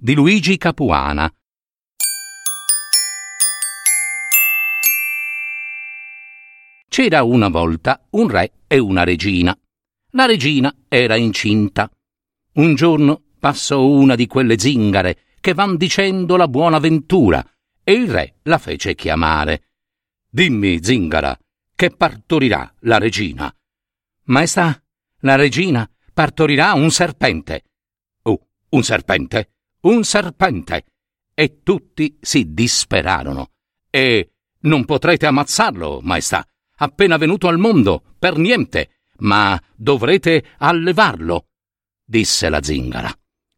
di Luigi Capuana. C'era una volta un re e una regina. La regina era incinta. Un giorno passò una di quelle zingare che van dicendo la buona ventura e il re la fece chiamare. Dimmi, zingara, che partorirà la regina? Maestà, la regina partorirà un serpente. Oh, un serpente? Un serpente! E tutti si disperarono. E non potrete ammazzarlo, maestà, appena venuto al mondo, per niente, ma dovrete allevarlo, disse la zingara.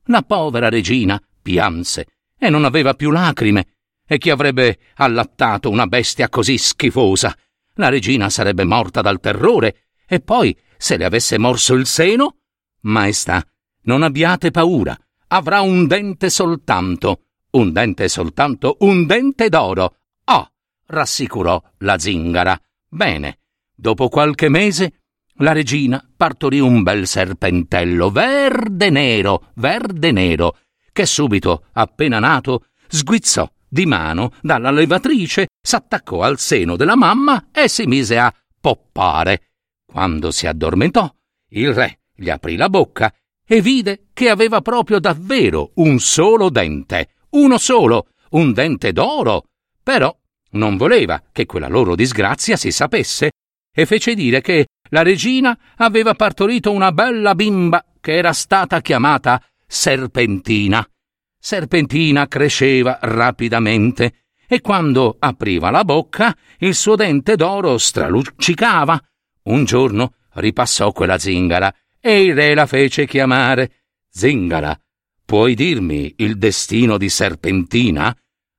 La povera regina pianse e non aveva più lacrime. E chi avrebbe allattato una bestia così schifosa? La regina sarebbe morta dal terrore e poi, se le avesse morso il seno? Maestà, non abbiate paura, avrà un dente soltanto. Un dente soltanto, un dente d'oro. Oh, rassicurò la zingara. Bene, dopo qualche mese la regina partorì un bel serpentello verde nero, verde nero, che subito, appena nato, sguizzò di mano dalla levatrice, s'attaccò al seno della mamma e si mise a poppare. Quando si addormentò, il re gli aprì la bocca e vide che aveva proprio davvero un solo dente, uno solo, un dente d'oro. Però non voleva che quella loro disgrazia si sapesse e fece dire che la regina aveva partorito una bella bimba che era stata chiamata Serpentina. Serpentina cresceva rapidamente e quando apriva la bocca il suo dente d'oro straluccicava. Un giorno ripassò quella zingara e il re la fece chiamare. Zingara, puoi dirmi il destino di Serpentina?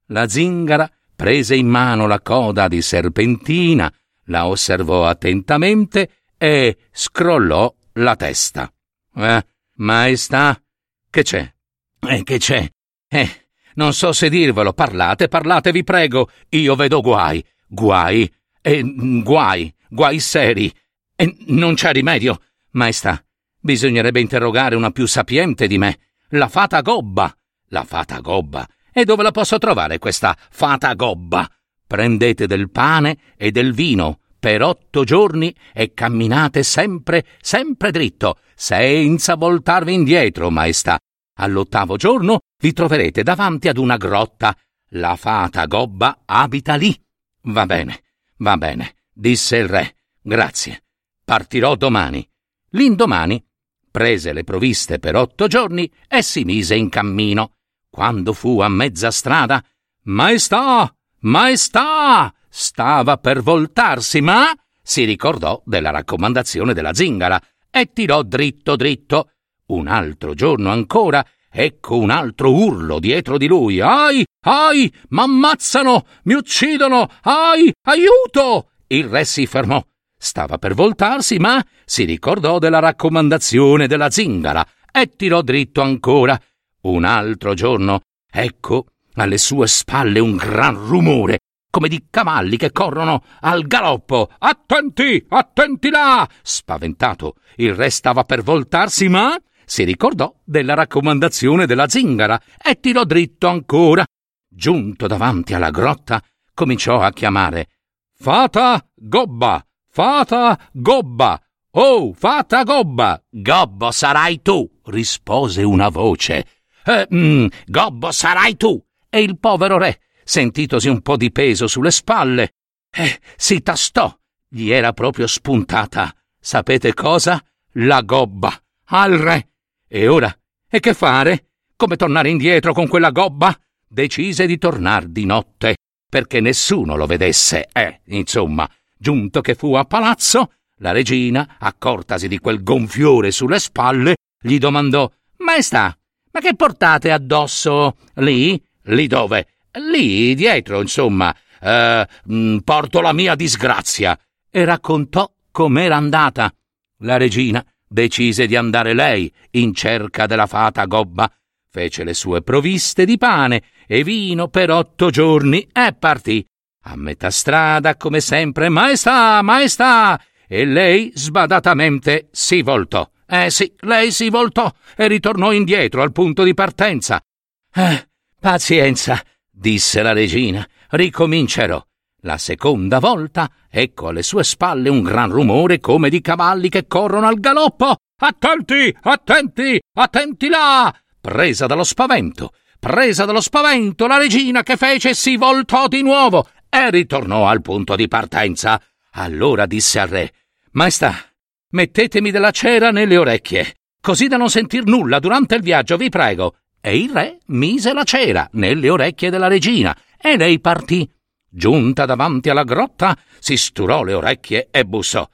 La zingara prese in mano la coda di Serpentina, la osservò attentamente e scrollò la testa. Eh, maestà, che c'è? Eh, che c'è? Eh, non so se dirvelo, parlate, parlate, vi prego. Io vedo guai, guai, e guai, guai seri. E non c'è rimedio. Maestà, bisognerebbe interrogare una più sapiente di me, la fata gobba. La fata gobba. E dove la posso trovare questa fata gobba? Prendete del pane e del vino, per otto giorni e camminate sempre, sempre dritto, senza voltarvi indietro, maestà. All'ottavo giorno vi troverete davanti ad una grotta. La fata gobba abita lì. Va bene, va bene, disse il re. Grazie. Partirò domani. L'indomani prese le provviste per otto giorni e si mise in cammino. Quando fu a mezza strada, Maestà! Maestà! Stava per voltarsi, ma si ricordò della raccomandazione della zingara e tirò dritto dritto. Un altro giorno ancora, ecco un altro urlo dietro di lui. Ai! Ai! M'ammazzano! Mi uccidono! Ai! Aiuto! Il re si fermò. Stava per voltarsi, ma si ricordò della raccomandazione della zingara e tirò dritto ancora. Un altro giorno, ecco alle sue spalle un gran rumore come di cavalli che corrono al galoppo. Attenti, attenti là! Spaventato, il re stava per voltarsi, ma si ricordò della raccomandazione della zingara e tirò dritto ancora. Giunto davanti alla grotta, cominciò a chiamare Fata Gobba! Fata Gobba! Oh, fata Gobba! Gobbo sarai tu! rispose una voce. Eh, mm, gobbo sarai tu! E il povero re sentitosi un po' di peso sulle spalle, eh, si tastò. Gli era proprio spuntata. Sapete cosa? La gobba. Al re. E ora? E che fare? Come tornare indietro con quella gobba? Decise di tornar di notte, perché nessuno lo vedesse. Eh, insomma, giunto che fu a palazzo, la regina, accortasi di quel gonfiore sulle spalle, gli domandò: Maestà, Ma che portate addosso? Lì? Lì dove? Lì dietro, insomma. Eh, mm, porto la mia disgrazia. E raccontò com'era andata. La regina decise di andare lei in cerca della fata gobba. Fece le sue provviste di pane e vino per otto giorni e partì. A metà strada, come sempre, maestà, maestà! E lei sbadatamente si voltò. Eh sì, lei si voltò e ritornò indietro al punto di partenza. Eh, pazienza, disse la regina, ricomincerò. La seconda volta ecco alle sue spalle un gran rumore come di cavalli che corrono al galoppo. Attenti, attenti, attenti là! Presa dallo spavento, presa dallo spavento, la regina che fece si voltò di nuovo e ritornò al punto di partenza. Allora disse al re: Maestà, mettetemi della cera nelle orecchie, così da non sentir nulla durante il viaggio, vi prego. E il re mise la cera nelle orecchie della regina e lei partì. Giunta davanti alla grotta, si sturò le orecchie e bussò.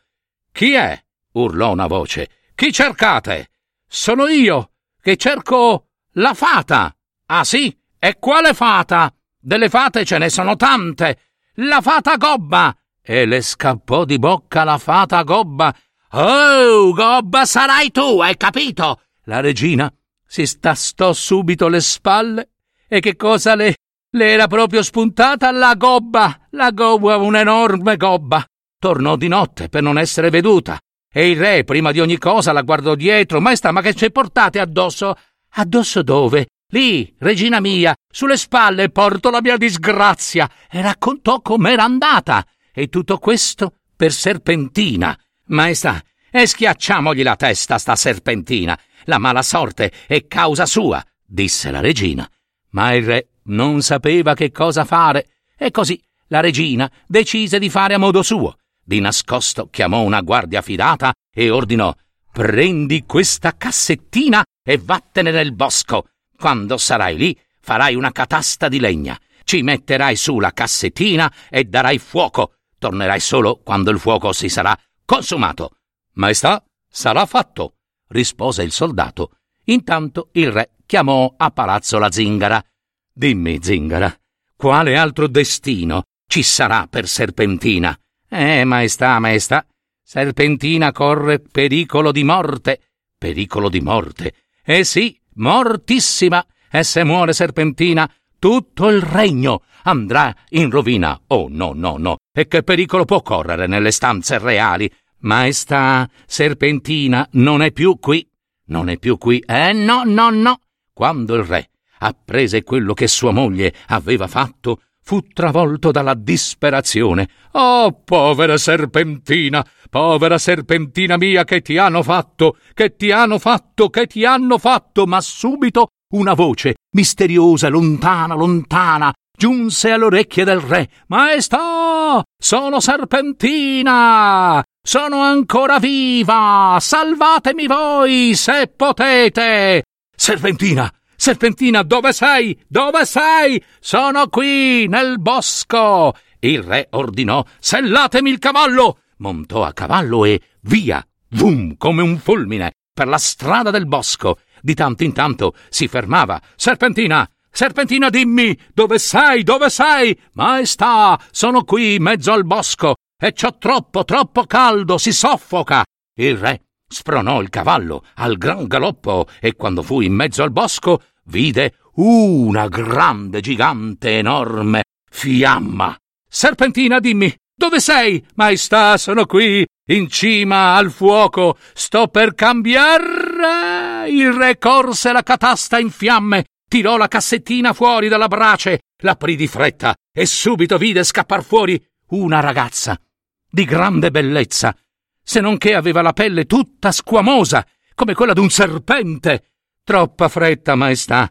Chi è? urlò una voce. Chi cercate? Sono io, che cerco la fata. Ah sì? E quale fata? Delle fate ce ne sono tante. La fata gobba. E le scappò di bocca la fata gobba. Oh, gobba sarai tu, hai capito? La regina si stastò subito le spalle. E che cosa le... le era proprio spuntata la gobba. La gobba, un'enorme gobba. Tornò di notte per non essere veduta. E il re, prima di ogni cosa, la guardò dietro. Maestà, ma che ci portate addosso? Addosso dove? Lì, regina mia, sulle spalle porto la mia disgrazia. E raccontò com'era andata. E tutto questo per Serpentina. Maestà, e schiacciamogli la testa sta Serpentina. La mala sorte è causa sua, disse la regina. Ma il re non sapeva che cosa fare. E così la regina decise di fare a modo suo di nascosto chiamò una guardia fidata e ordinò Prendi questa cassettina e vattene nel bosco. Quando sarai lì, farai una catasta di legna. Ci metterai su la cassettina e darai fuoco. Tornerai solo quando il fuoco si sarà consumato. Maestà, sarà fatto, rispose il soldato. Intanto il re chiamò a palazzo la zingara. Dimmi, zingara, quale altro destino ci sarà per Serpentina? Eh, maestà, maestà, Serpentina corre pericolo di morte. Pericolo di morte? Eh sì, mortissima. E se muore Serpentina, tutto il regno andrà in rovina. Oh, no, no, no. E che pericolo può correre nelle stanze reali? Maestà, Serpentina non è più qui. Non è più qui. Eh, no, no, no. Quando il re apprese quello che sua moglie aveva fatto, fu travolto dalla disperazione. Oh, povera serpentina, povera serpentina mia, che ti hanno fatto, che ti hanno fatto, che ti hanno fatto, ma subito una voce misteriosa, lontana, lontana, giunse alle orecchie del re. Maestà, sono serpentina! Sono ancora viva! Salvatemi voi, se potete! Serpentina, Serpentina, dove sei? Dove sei? Sono qui, nel bosco. Il re ordinò: Sellatemi il cavallo. Montò a cavallo e via, vum, come un fulmine, per la strada del bosco. Di tanto in tanto si fermava. Serpentina, Serpentina, dimmi, dove sei? Dove sei? Maestà, sono qui, in mezzo al bosco, e c'ho troppo, troppo caldo, si soffoca. Il re Spronò il cavallo al gran galoppo e quando fu in mezzo al bosco vide una grande gigante enorme fiamma. Serpentina, dimmi, dove sei? Maestà, sono qui, in cima al fuoco. Sto per cambiare. Il re corse la catasta in fiamme, tirò la cassettina fuori dalla brace, l'aprì di fretta e subito vide scappar fuori una ragazza di grande bellezza se non che aveva la pelle tutta squamosa, come quella d'un serpente. Troppa fretta, maestà.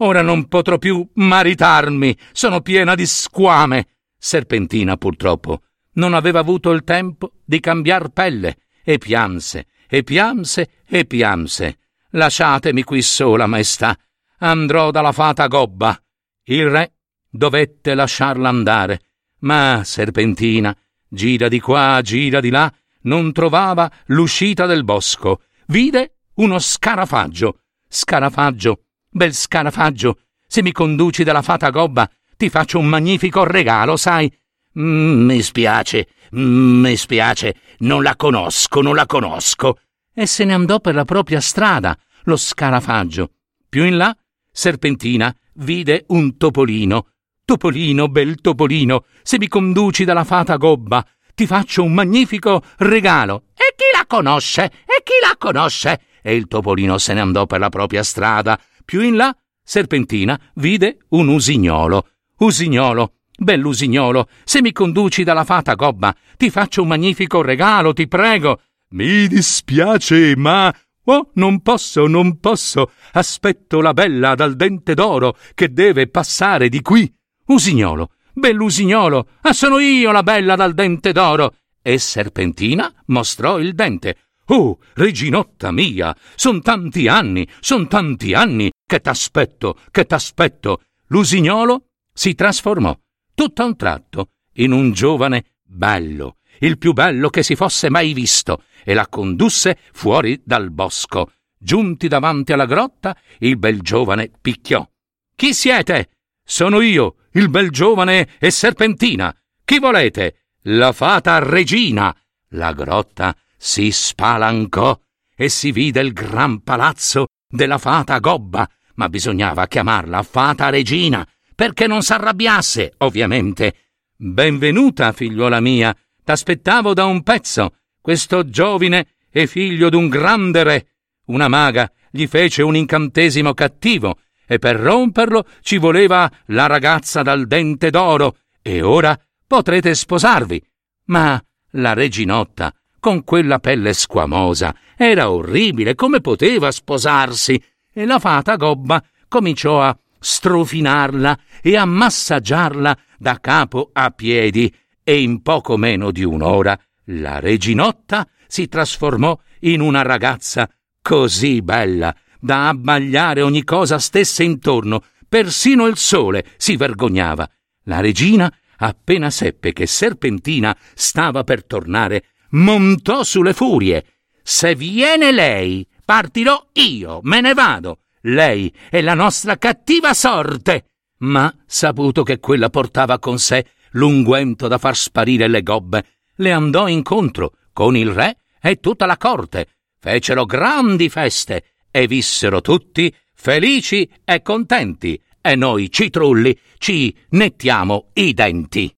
Ora non potrò più maritarmi, sono piena di squame. Serpentina, purtroppo, non aveva avuto il tempo di cambiar pelle, e pianse, e pianse, e pianse. Lasciatemi qui sola, maestà. Andrò dalla fata gobba. Il re dovette lasciarla andare. Ma Serpentina gira di qua, gira di là, non trovava l'uscita del bosco. Vide uno scarafaggio. Scarafaggio, bel scarafaggio, se mi conduci dalla fata gobba, ti faccio un magnifico regalo, sai? Mm, mi spiace, mm, mi spiace, non la conosco, non la conosco. E se ne andò per la propria strada, lo scarafaggio. Più in là, Serpentina vide un topolino. Topolino, bel topolino, se mi conduci dalla fata gobba, ti faccio un magnifico regalo. E chi la conosce? E chi la conosce? E il topolino se ne andò per la propria strada. Più in là, Serpentina vide un usignolo. Usignolo, bell'usignolo, se mi conduci dalla fata gobba, ti faccio un magnifico regalo, ti prego. Mi dispiace, ma Oh, non posso, non posso. Aspetto la bella dal dente d'oro che deve passare di qui. Usignolo, bell'usignolo, ah, sono io la bella dal dente d'oro. E Serpentina mostrò il dente. Oh, reginotta mia, son tanti anni, son tanti anni che t'aspetto, che t'aspetto. L'usignolo si trasformò, tutto a un tratto, in un giovane bello, il più bello che si fosse mai visto, e la condusse fuori dal bosco. Giunti davanti alla grotta, il bel giovane picchiò. Chi siete? Sono io, il bel giovane e serpentina. Chi volete? La fata regina. La grotta si spalancò e si vide il gran palazzo della fata gobba, ma bisognava chiamarla fata regina, perché non s'arrabbiasse, ovviamente. Benvenuta, figliuola mia, t'aspettavo da un pezzo. Questo giovine è figlio d'un grande re. Una maga gli fece un incantesimo cattivo e per romperlo ci voleva la ragazza dal dente d'oro e ora potrete sposarvi. Ma la reginotta, con quella pelle squamosa, era orribile, come poteva sposarsi? E la fata gobba cominciò a strofinarla e a massaggiarla da capo a piedi e in poco meno di un'ora la reginotta si trasformò in una ragazza così bella da abbagliare ogni cosa stesse intorno, persino il sole si vergognava. La regina, appena seppe che Serpentina stava per tornare, montò sulle furie. Se viene lei, partirò io, me ne vado. Lei è la nostra cattiva sorte. Ma, saputo che quella portava con sé l'unguento da far sparire le gobbe, le andò incontro con il re e tutta la corte. Fecero grandi feste e vissero tutti felici e contenti, e noi citrulli ci nettiamo i denti.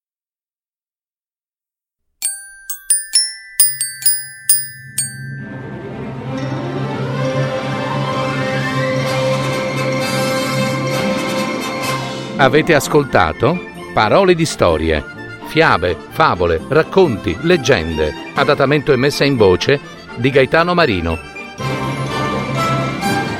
Avete ascoltato Parole di storie fiabe, favole, racconti, leggende, adattamento e messa in voce di Gaetano Marino.